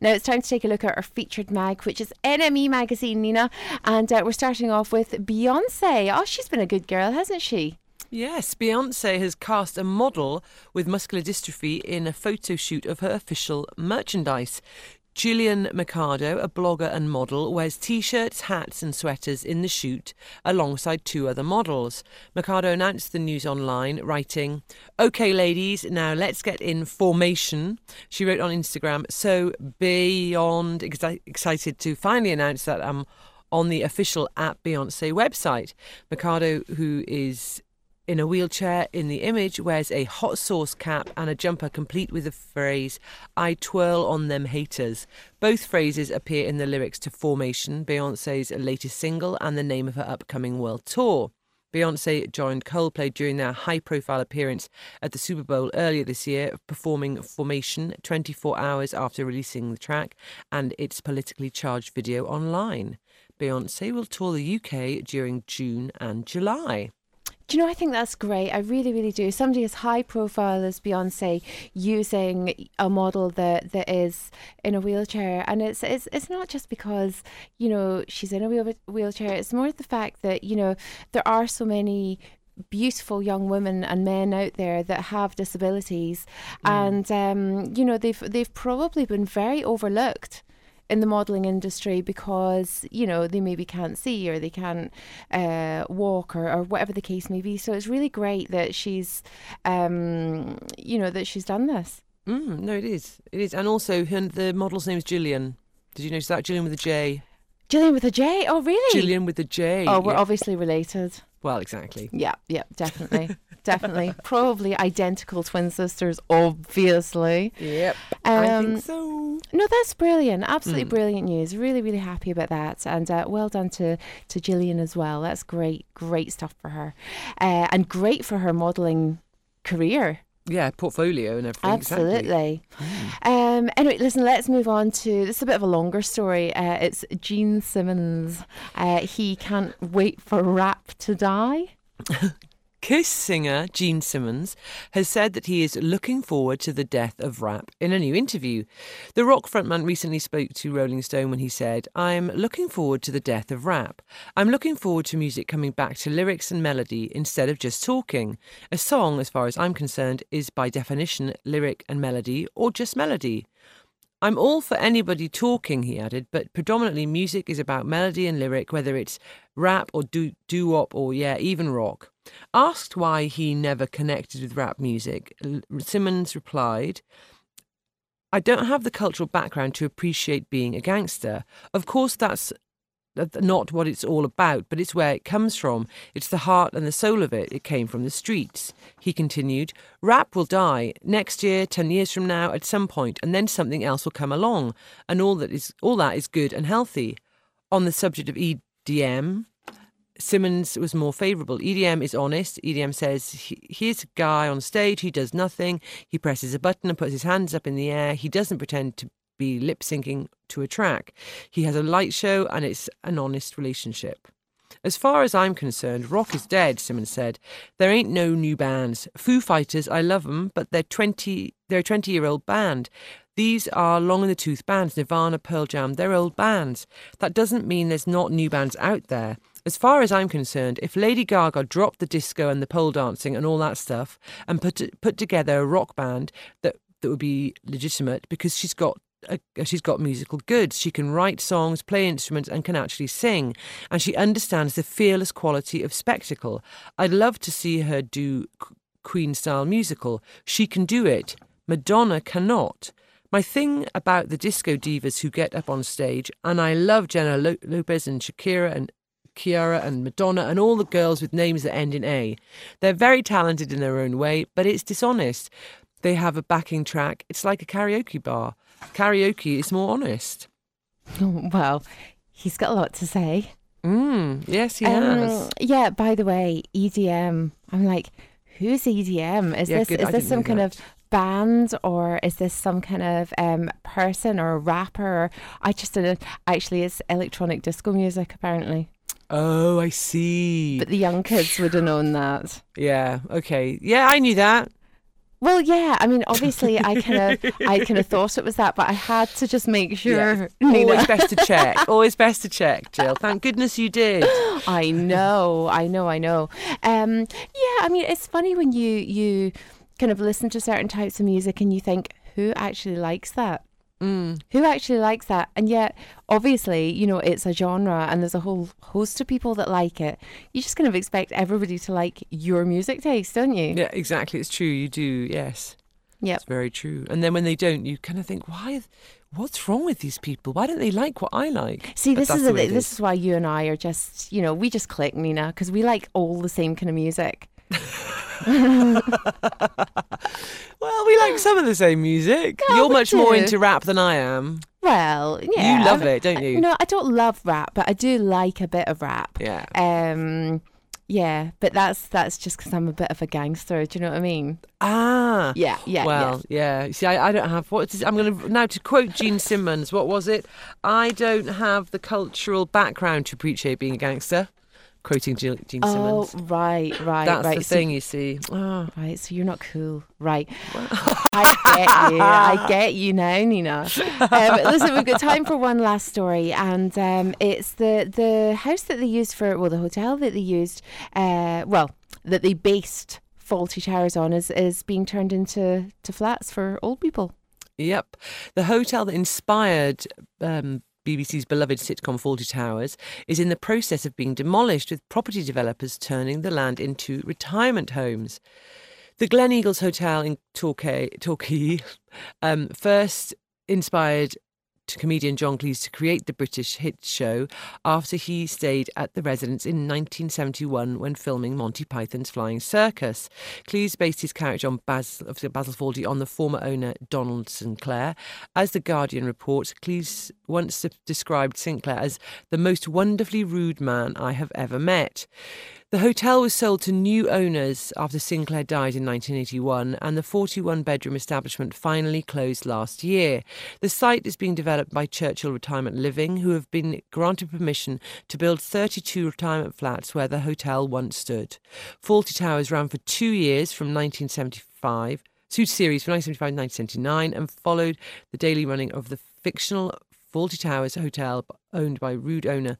Now it's time to take a look at our featured mag, which is NME magazine, Nina, and uh, we're starting off with Beyonce. Oh, she's been a good girl, hasn't she? Yes, Beyonce has cast a model with muscular dystrophy in a photo shoot of her official merchandise. Jillian Mercado, a blogger and model, wears t shirts, hats, and sweaters in the shoot alongside two other models. Mercado announced the news online, writing, OK, ladies, now let's get in formation. She wrote on Instagram, so beyond excited to finally announce that I'm on the official at Beyonce website. Mercado, who is in a wheelchair in the image wears a hot sauce cap and a jumper complete with the phrase, I twirl on them haters. Both phrases appear in the lyrics to Formation, Beyonce's latest single, and the name of her upcoming world tour. Beyonce joined Coldplay during their high profile appearance at the Super Bowl earlier this year, performing Formation 24 hours after releasing the track and its politically charged video online. Beyonce will tour the UK during June and July. Do you know, I think that's great. I really, really do. Somebody as high profile as Beyonce using a model that, that is in a wheelchair. And it's, it's, it's not just because, you know, she's in a wheel, wheelchair. It's more the fact that, you know, there are so many beautiful young women and men out there that have disabilities mm. and um, you know they've they've probably been very overlooked in the modelling industry because you know they maybe can't see or they can't uh, walk or, or whatever the case may be. So it's really great that she's, um, you know, that she's done this. Mm, no, it is. It is, and also her, the model's name is Jillian. Did you notice that Jillian with a J? Jillian with a J. Oh, really? Jillian with a J. Oh, we're yeah. obviously related. Well, exactly. Yeah, yeah, definitely. definitely. Probably identical twin sisters, obviously. Yep. Um, I think so. No, that's brilliant. Absolutely mm. brilliant news. Really, really happy about that. And uh, well done to, to Jillian as well. That's great, great stuff for her. Uh, and great for her modelling career. Yeah, portfolio and everything. Absolutely. Exactly. Um, anyway, listen, let's move on to this is a bit of a longer story. Uh, it's Gene Simmons. Uh, he can't wait for rap to die. Kiss singer Gene Simmons has said that he is looking forward to the death of rap in a new interview. The rock frontman recently spoke to Rolling Stone when he said, I'm looking forward to the death of rap. I'm looking forward to music coming back to lyrics and melody instead of just talking. A song, as far as I'm concerned, is by definition lyric and melody or just melody. I'm all for anybody talking, he added, but predominantly music is about melody and lyric, whether it's rap or doo wop or, yeah, even rock. Asked why he never connected with rap music, Simmons replied, I don't have the cultural background to appreciate being a gangster. Of course, that's not what it's all about, but it's where it comes from. It's the heart and the soul of it. It came from the streets. He continued, Rap will die next year, 10 years from now, at some point, and then something else will come along, and all that is all that is good and healthy. On the subject of EDM, Simmons was more favourable. EDM is honest. EDM says here's a guy on stage, he does nothing, he presses a button and puts his hands up in the air. He doesn't pretend to be lip syncing to a track. He has a light show and it's an honest relationship. As far as I'm concerned, rock is dead, Simmons said. There ain't no new bands. Foo Fighters, I love them, but they're 20 they're a 20 year old band. These are long in the tooth bands, Nirvana, Pearl Jam, they're old bands. That doesn't mean there's not new bands out there. As far as I'm concerned, if Lady Gaga dropped the disco and the pole dancing and all that stuff and put put together a rock band that that would be legitimate because she's got uh, she's got musical goods. She can write songs, play instruments, and can actually sing. And she understands the fearless quality of spectacle. I'd love to see her do Queen style musical. She can do it. Madonna cannot. My thing about the disco divas who get up on stage, and I love Jenna Lopez and Shakira and Ciara and Madonna and all the girls with names that end in A. They're very talented in their own way, but it's dishonest. They have a backing track. It's like a karaoke bar. Karaoke is more honest. Oh, well, he's got a lot to say. Mm, yes, he um, has. Yeah, by the way, EDM. I'm like, who's EDM? Is yeah, this good. is this some kind of band or is this some kind of um, person or a rapper? I just didn't. Actually, it's electronic disco music apparently. Oh, I see. But the young kids would have known that. Yeah. Okay. Yeah, I knew that. Well, yeah. I mean, obviously, I kind of, I kind of thought it was that, but I had to just make sure. Yeah. Always best to check. Always best to check, Jill. Thank goodness you did. I know, I know, I know. Um, yeah, I mean, it's funny when you you kind of listen to certain types of music and you think, who actually likes that? Mm. Who actually likes that? And yet, obviously, you know, it's a genre and there's a whole host of people that like it. You just kind of expect everybody to like your music taste, don't you? Yeah, exactly. It's true. You do. Yes. Yep. It's very true. And then when they don't, you kind of think, why? What's wrong with these people? Why don't they like what I like? See, But this is a, it this is why you and I are just, you know, we just click, Nina, because we like all the same kind of music. Well, we like some of the same music. Yeah, You're much more into rap than I am. Well, yeah, you love I- it, don't you? No, I don't love rap, but I do like a bit of rap. Yeah. Um, yeah, but that's that's just because I'm a bit of a gangster. Do you know what I mean? Ah. Yeah, yeah, Well, yeah. See, I, I don't have what is, I'm going to now to quote Gene Simmons. What was it? I don't have the cultural background to appreciate being a gangster. Quoting Gene, Gene. Oh, Simmons. right, right, That's right. the So- thing, you see. Oh. Right, so you're not cool, right? I get you. I get you now, Nina. Um, listen, we've got time for one last story, and um, it's the the house that they used for well, the hotel that they used, uh, well, that they based Fawlty Towers on is is being turned into to flats for old people. Yep. The hotel that inspired um, BBC's beloved sitcom Fawlty Towers is in the process of being demolished, with property developers turning the land into retirement homes. The Gleneagles Hotel in Torquay, Torquay um, first inspired to comedian John Cleese to create the British hit show after he stayed at the residence in 1971 when filming Monty Python's Flying Circus. Cleese based his character on Bas- of Basil Fawlty on the former owner Donald Sinclair. As the Guardian reports, Cleese once described Sinclair as the most wonderfully rude man I have ever met. The hotel was sold to new owners after Sinclair died in 1981, and the 41 bedroom establishment finally closed last year. The site is being developed by Churchill Retirement Living, who have been granted permission to build 32 retirement flats where the hotel once stood. Fawlty Towers ran for two years from 1975. Sued series from 1975 to 1979 and followed the daily running of the fictional Fawlty Towers Hotel, owned by rude owner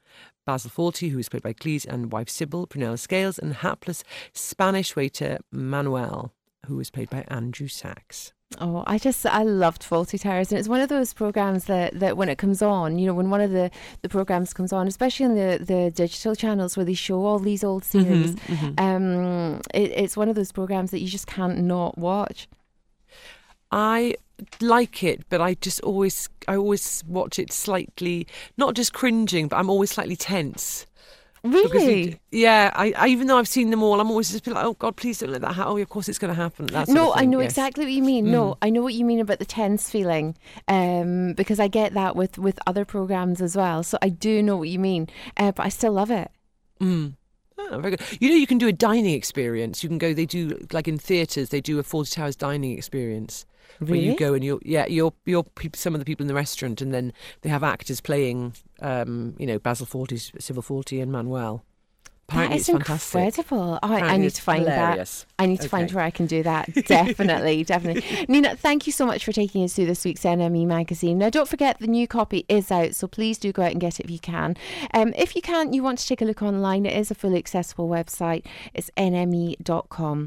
Basil Fawlty, who was played by Cleese, and wife Sybil, Prunella Scales, and hapless Spanish waiter Manuel, who was played by Andrew Sachs. Oh, I just I loved Fawlty Towers, and it's one of those programs that, that when it comes on, you know, when one of the, the programs comes on, especially on the, the digital channels where they show all these old series, um, it, it's one of those programs that you just can't not watch. I like it, but I just always, I always watch it slightly, not just cringing, but I'm always slightly tense. Really? it- yeah, I, I even though I've seen them all, I'm always just like, oh God, please don't let that happen. Oh, of course it's going to happen. No, I know yes. exactly what you mean. No, I know what you mean about the tense feeling, um, because I get that with with other programs as well. So I do know what you mean, uh, but I still love it. Mm. Oh, very good. You know, you can do a dining experience. You can go. They do like in theatres. They do a Fawlty Towers dining experience where you go and you're yeah you're you're some of the people in the restaurant, and then they have actors playing. Um, you know, Basil Fawlty's Sybil Fawlty and Manuel. Apparently, that is incredible. Oh, I, I need to find hilarious. that. I need to find where I can do that. Definitely, definitely. Nina, thank you so much for taking us through this week's NME magazine. Now, don't forget the new copy is out, so please do go out and get it if you can. Um, if you can't, you want to take a look online, it is a fully accessible website. It's nme.com.